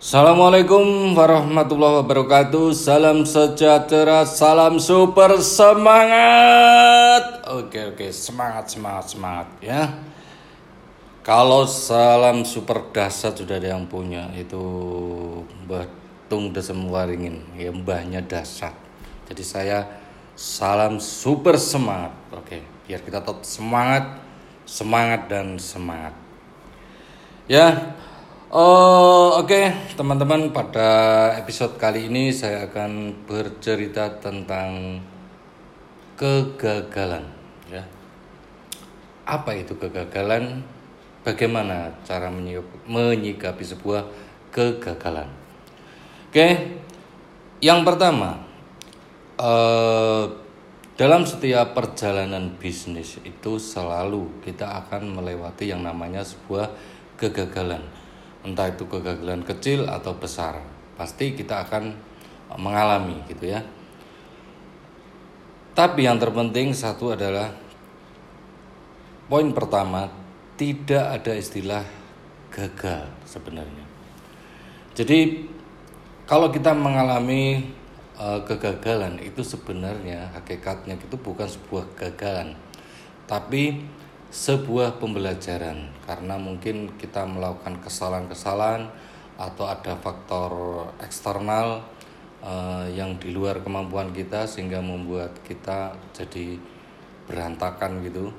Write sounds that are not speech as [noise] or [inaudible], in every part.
Assalamualaikum warahmatullahi wabarakatuh. Salam sejahtera, salam super semangat. Oke oke, semangat semangat semangat ya. Kalau salam super dahsyat sudah ada yang punya Itu Mbah Tung Desem Waringin ya Mbahnya dahsyat Jadi saya salam super semangat. Oke, biar kita tetap semangat Semangat dan semangat. Ya, Oh, Oke, okay. teman-teman, pada episode kali ini saya akan bercerita tentang kegagalan. Ya, apa itu kegagalan? Bagaimana cara menyikapi sebuah kegagalan? Oke, okay. yang pertama, uh, dalam setiap perjalanan bisnis itu selalu kita akan melewati yang namanya sebuah kegagalan entah itu kegagalan kecil atau besar pasti kita akan mengalami gitu ya. Tapi yang terpenting satu adalah poin pertama tidak ada istilah gagal sebenarnya. Jadi kalau kita mengalami uh, kegagalan itu sebenarnya hakikatnya itu bukan sebuah kegagalan. Tapi sebuah pembelajaran karena mungkin kita melakukan kesalahan-kesalahan atau ada faktor eksternal uh, yang di luar kemampuan kita sehingga membuat kita jadi berantakan gitu.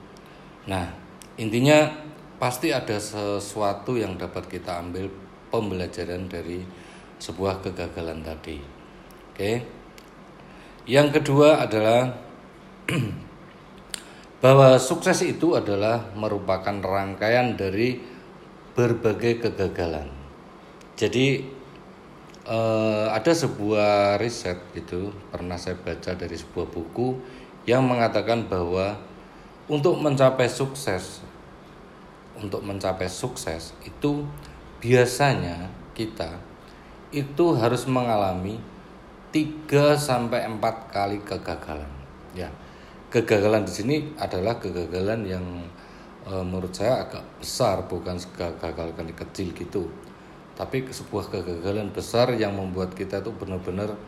Nah, intinya pasti ada sesuatu yang dapat kita ambil pembelajaran dari sebuah kegagalan tadi. Oke. Yang kedua adalah [clears throat] bahwa sukses itu adalah merupakan rangkaian dari berbagai kegagalan. Jadi eh, ada sebuah riset itu pernah saya baca dari sebuah buku yang mengatakan bahwa untuk mencapai sukses untuk mencapai sukses itu biasanya kita itu harus mengalami 3 sampai 4 kali kegagalan. Ya kegagalan di sini adalah kegagalan yang e, menurut saya agak besar bukan kegagalan kecil gitu. Tapi sebuah kegagalan besar yang membuat kita itu benar-benar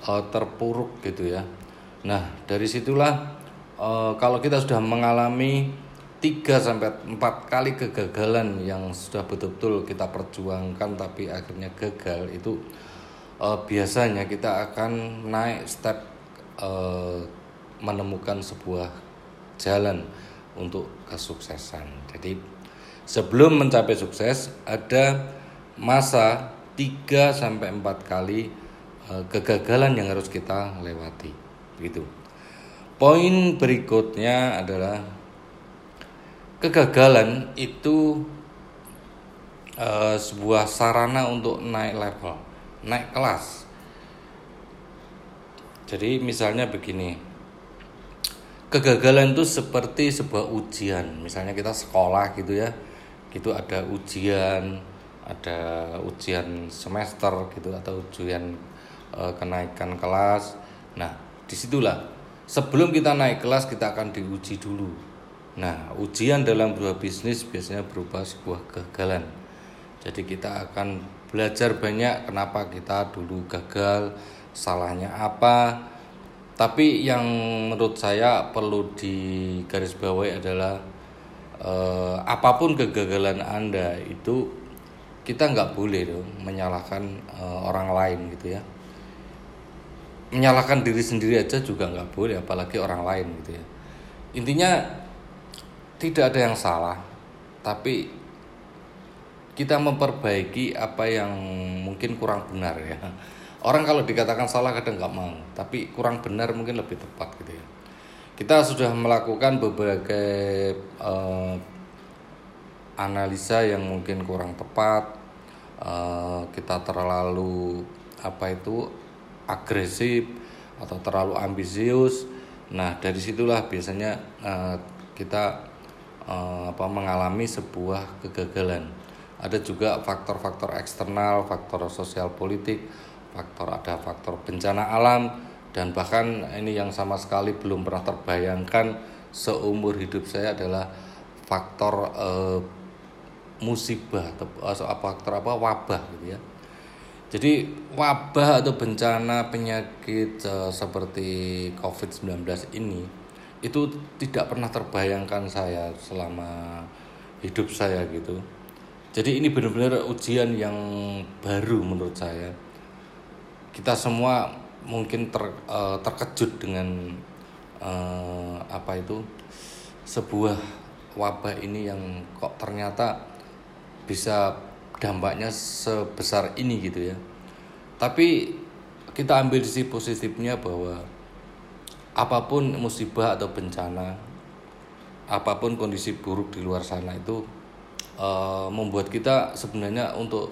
e, terpuruk gitu ya. Nah dari situlah e, kalau kita sudah mengalami 3 sampai 4 kali kegagalan yang sudah betul-betul kita perjuangkan tapi akhirnya gagal itu e, biasanya kita akan naik step e, menemukan sebuah jalan untuk kesuksesan. Jadi sebelum mencapai sukses ada masa 3 sampai 4 kali eh, kegagalan yang harus kita lewati. Begitu. Poin berikutnya adalah kegagalan itu uh, sebuah sarana untuk naik level, naik kelas. Jadi misalnya begini, kegagalan itu seperti sebuah ujian. Misalnya kita sekolah gitu ya gitu ada ujian ada ujian semester gitu atau ujian e, kenaikan kelas. Nah di situlah. Sebelum kita naik kelas kita akan diuji dulu. Nah ujian dalam sebuah bisnis biasanya berupa sebuah kegagalan. Jadi kita akan belajar banyak kenapa kita dulu gagal salahnya apa tapi yang menurut saya perlu digarisbawahi adalah eh, apa pun kegagalan anda itu kita nggak boleh dong menyalahkan eh, orang lain gitu ya. Menyalahkan diri sendiri aja juga nggak boleh apalagi orang lain gitu ya. Intinya tidak ada yang salah tapi kita memperbaiki apa yang mungkin kurang benar ya orang kalau dikatakan salah kadang nggak mau tapi kurang benar mungkin lebih tepat gitu ya. Kita sudah melakukan beberapa uh, analisa yang mungkin kurang tepat uh, kita terlalu apa itu agresif atau terlalu ambisius. Nah dari situlah biasanya uh, kita apa mengalami sebuah kegagalan. Ada juga faktor-faktor eksternal faktor sosial politik faktor ada faktor bencana alam dan bahkan ini yang sama sekali belum pernah terbayangkan seumur hidup saya adalah faktor eh, musibah atau faktor apa wabah gitu ya Jadi wabah atau bencana penyakit uh, seperti COVID-19 ini itu tidak pernah terbayangkan saya selama hidup saya gitu. Jadi ini benar-benar ujian yang baru menurut saya. Kita semua mungkin ter, uh, terkejut dengan uh, apa itu sebuah wabah ini yang kok ternyata bisa dampaknya sebesar ini gitu ya. Tapi kita ambil sisi positifnya bahwa apa pun musibah atau bencana, apa pun kondisi buruk di luar sana itu uh, membuat kita sebenarnya untuk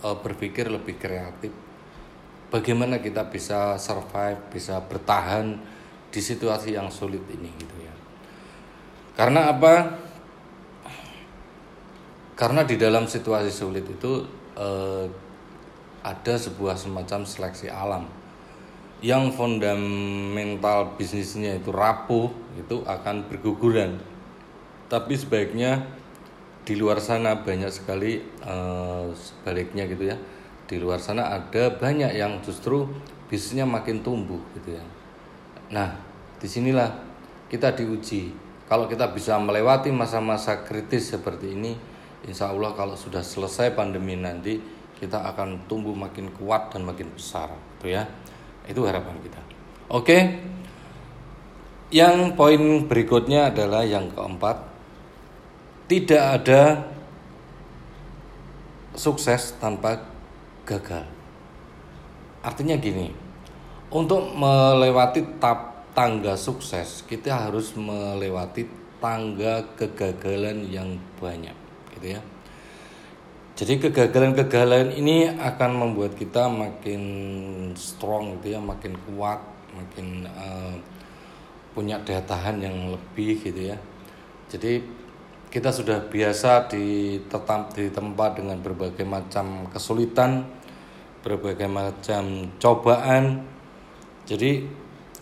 uh, berpikir lebih kreatif. Bagaimana kita bisa survive, bisa bertahan di situasi yang sulit ini gitu ya. Karena apa? karena di dalam situasi sulit itu eh, ada sebuah semacam seleksi alam yang fundamental bisnisnya itu rapuh itu akan berguguran tapi sebaiknya di luar sana banyak sekali eh, sebaliknya gitu ya di luar sana ada banyak yang justru bisnisnya makin tumbuh gitu ya nah di sinilah kita diuji kalau kita bisa melewati masa-masa kritis seperti ini Insya Allah kalau sudah selesai pandemi nanti kita akan tumbuh makin kuat dan makin besar, itu ya. Itu harapan kita. Oke. Yang poin berikutnya adalah yang keempat, tidak ada sukses tanpa gagal. Artinya gini, untuk melewati tap tangga sukses, kita harus melewati tangga kegagalan yang banyak gitu ya. Jadi kegagalan-kegagalan ini akan membuat kita makin strong gitu ya, makin kuat, makin uh, punya daya tahan yang lebih gitu ya. Jadi kita sudah biasa di di tempat dengan berbagai macam kesulitan, berbagai macam cobaan. Jadi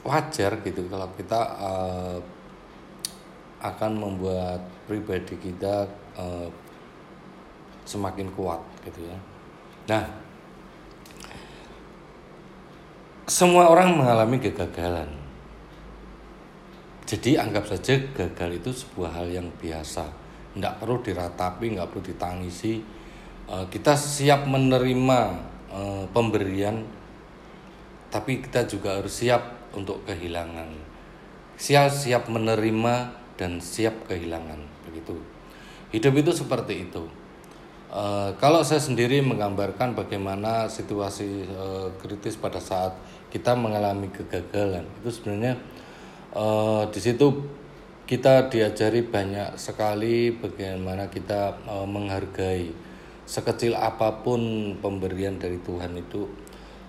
wajar gitu kalau kita uh, akan membuat pribadi kita uh, semakin kuat gitu ya. Nah, semua orang mengalami kegagalan. Jadi anggap saja gagal itu sebuah hal yang biasa. Tidak perlu diratapi, nggak perlu ditangisi. Eh, kita siap menerima eh, pemberian, tapi kita juga harus siap untuk kehilangan. Siap siap menerima dan siap kehilangan begitu. Hidup itu seperti itu. Uh, kalau saya sendiri menggambarkan bagaimana situasi kritis pada saat kita mengalami kegagalan itu sebenarnya di situ kita diajari banyak sekali bagaimana kita uh, menghargai sekecil apa pun pemberian dari Tuhan itu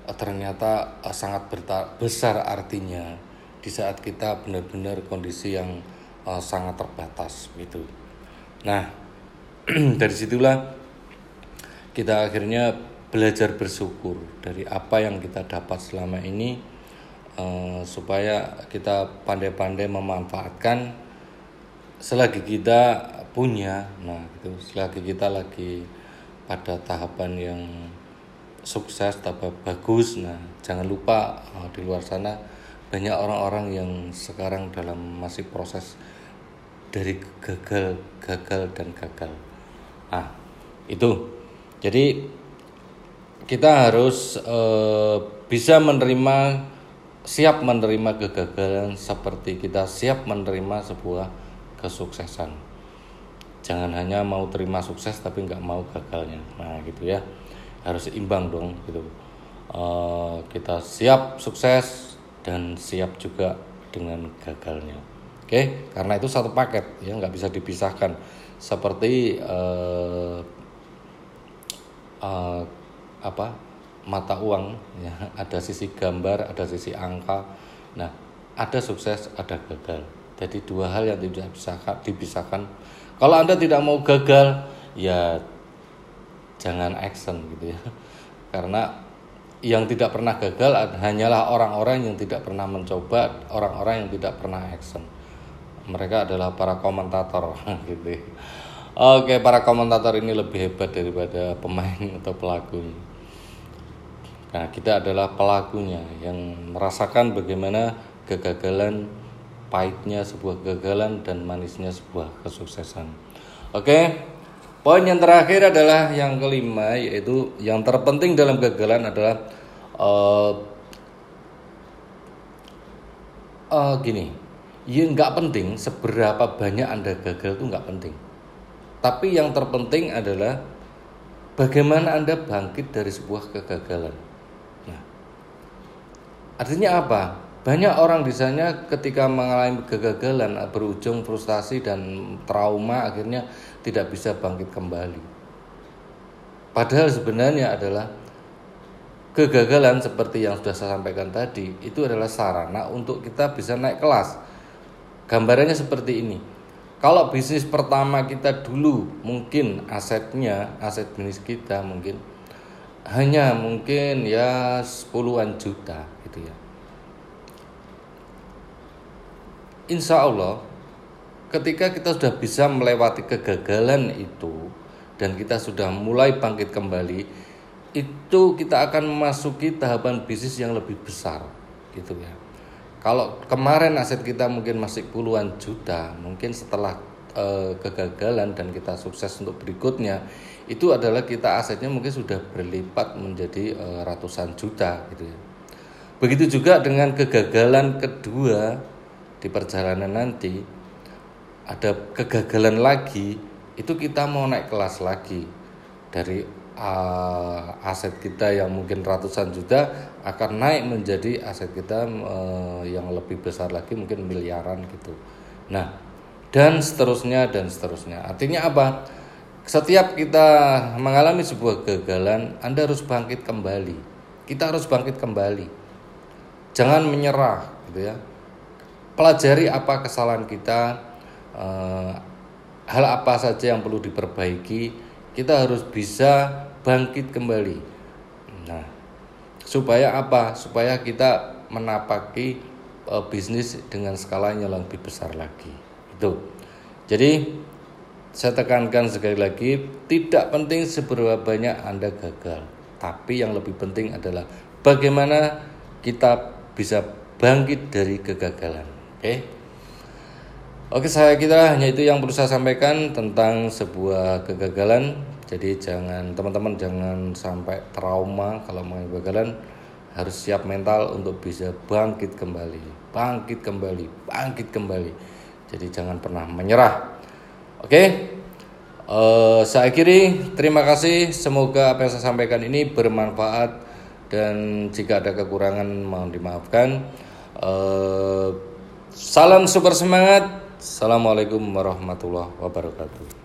uh, ternyata uh, sangat besar artinya di saat kita benar-benar kondisi yang sangat terbatas gitu. Nah [clears throat] dari situlah kita akhirnya belajar bersyukur dari apa yang kita dapat selama ini supaya kita pandai-pandai memanfaatkan selagi kita punya nah itu selagi kita lagi pada tahapan yang sukses tapi bagus nah jangan lupa uh, di luar sana banyak orang-orang yang sekarang dalam masih proses dari gagal gagal dan gagal. Ah itu. Jadi kita harus e, bisa menerima siap menerima kegagalan seperti kita siap menerima sebuah kesuksesan. Jangan hanya mau terima sukses tapi nggak mau gagalnya. Nah gitu ya harus imbang dong gitu. E, kita siap sukses dan siap juga dengan gagalnya. Oke, karena itu satu paket ya nggak bisa dipisahkan. Seperti eh, uh, apa mata uang ya ada sisi gambar ada sisi angka nah ada sukses ada gagal jadi dua hal yang tidak bisa dipisahkan kalau anda tidak mau gagal ya jangan action gitu ya [laughs] karena yang tidak pernah gagal hanyalah orang-orang yang tidak pernah mencoba orang-orang yang tidak pernah action mereka adalah para komentator [laughs] gitu ya. Oke, para komentator ini lebih hebat daripada pemain [laughs] atau pelaku. Nah, kita adalah pelakunya yang merasakan bagaimana kegagalan, pahitnya sebuah kegagalan dan manisnya sebuah kesuksesan. Oke, poin yang terakhir adalah yang kelima yaitu yang terpenting dalam kegagalan adalah uh, uh, gini, ya nggak penting seberapa banyak anda gagal itu nggak penting. Tapi yang terpenting adalah bagaimana anda bangkit dari sebuah kegagalan. Artinya apa? Banyak orang di ketika mengalami kegagalan berujung frustasi dan trauma akhirnya tidak bisa bangkit kembali. Padahal sebenarnya adalah kegagalan seperti yang sudah saya sampaikan tadi itu adalah sarana untuk kita bisa naik kelas. Gambarannya seperti ini. Kalau bisnis pertama kita dulu mungkin asetnya, aset bisnis kita mungkin hanya mungkin ya puluhan juta gitu ya. Insya Allah ketika kita sudah bisa melewati kegagalan itu dan kita sudah mulai bangkit kembali itu kita akan memasuki tahapan bisnis yang lebih besar gitu ya. Kalau kemarin aset kita mungkin masih puluhan juta, mungkin setelah e, kegagalan dan kita sukses untuk berikutnya, itu adalah kita asetnya mungkin sudah berlipat menjadi e, ratusan juta gitu ya. Begitu juga dengan kegagalan kedua di perjalanan nanti ada kegagalan lagi, itu kita mau naik kelas lagi dari uh, aset kita yang mungkin ratusan juta akan naik menjadi aset kita uh, yang lebih besar lagi mungkin miliaran gitu. Nah, dan seterusnya dan seterusnya. Artinya apa? Setiap kita mengalami sebuah kegagalan, Anda harus bangkit kembali. Kita harus bangkit kembali jangan menyerah gitu ya pelajari apa kesalahan kita eh, hal apa saja yang perlu diperbaiki. Kita harus bisa bangkit kembali. Nah supaya apa? Supaya kita menapaki eh, bisnis dengan skala yang lebih besar lagi. Itu. Jadi saya tekankan sekali lagi tidak penting seberapa banyak anda gagal. Tapi yang lebih penting adalah bagaimana kita bisa bangkit dari kegagalan. Oke. Oke, saya kira hanya itu yang perlu saya sampaikan tentang sebuah kegagalan. Jadi jangan teman-teman jangan sampai trauma kalau mengalami kegagalan harus siap mental untuk bisa bangkit kembali, bangkit kembali, bangkit kembali. Jadi jangan pernah menyerah. Oke. Uh, saya akhiri. Terima kasih. Semoga apa yang saya sampaikan ini bermanfaat dan jika ada kekurangan mohon dimaafkan. Uh, salam super semangat. Assalamualaikum warahmatullahi wabarakatuh.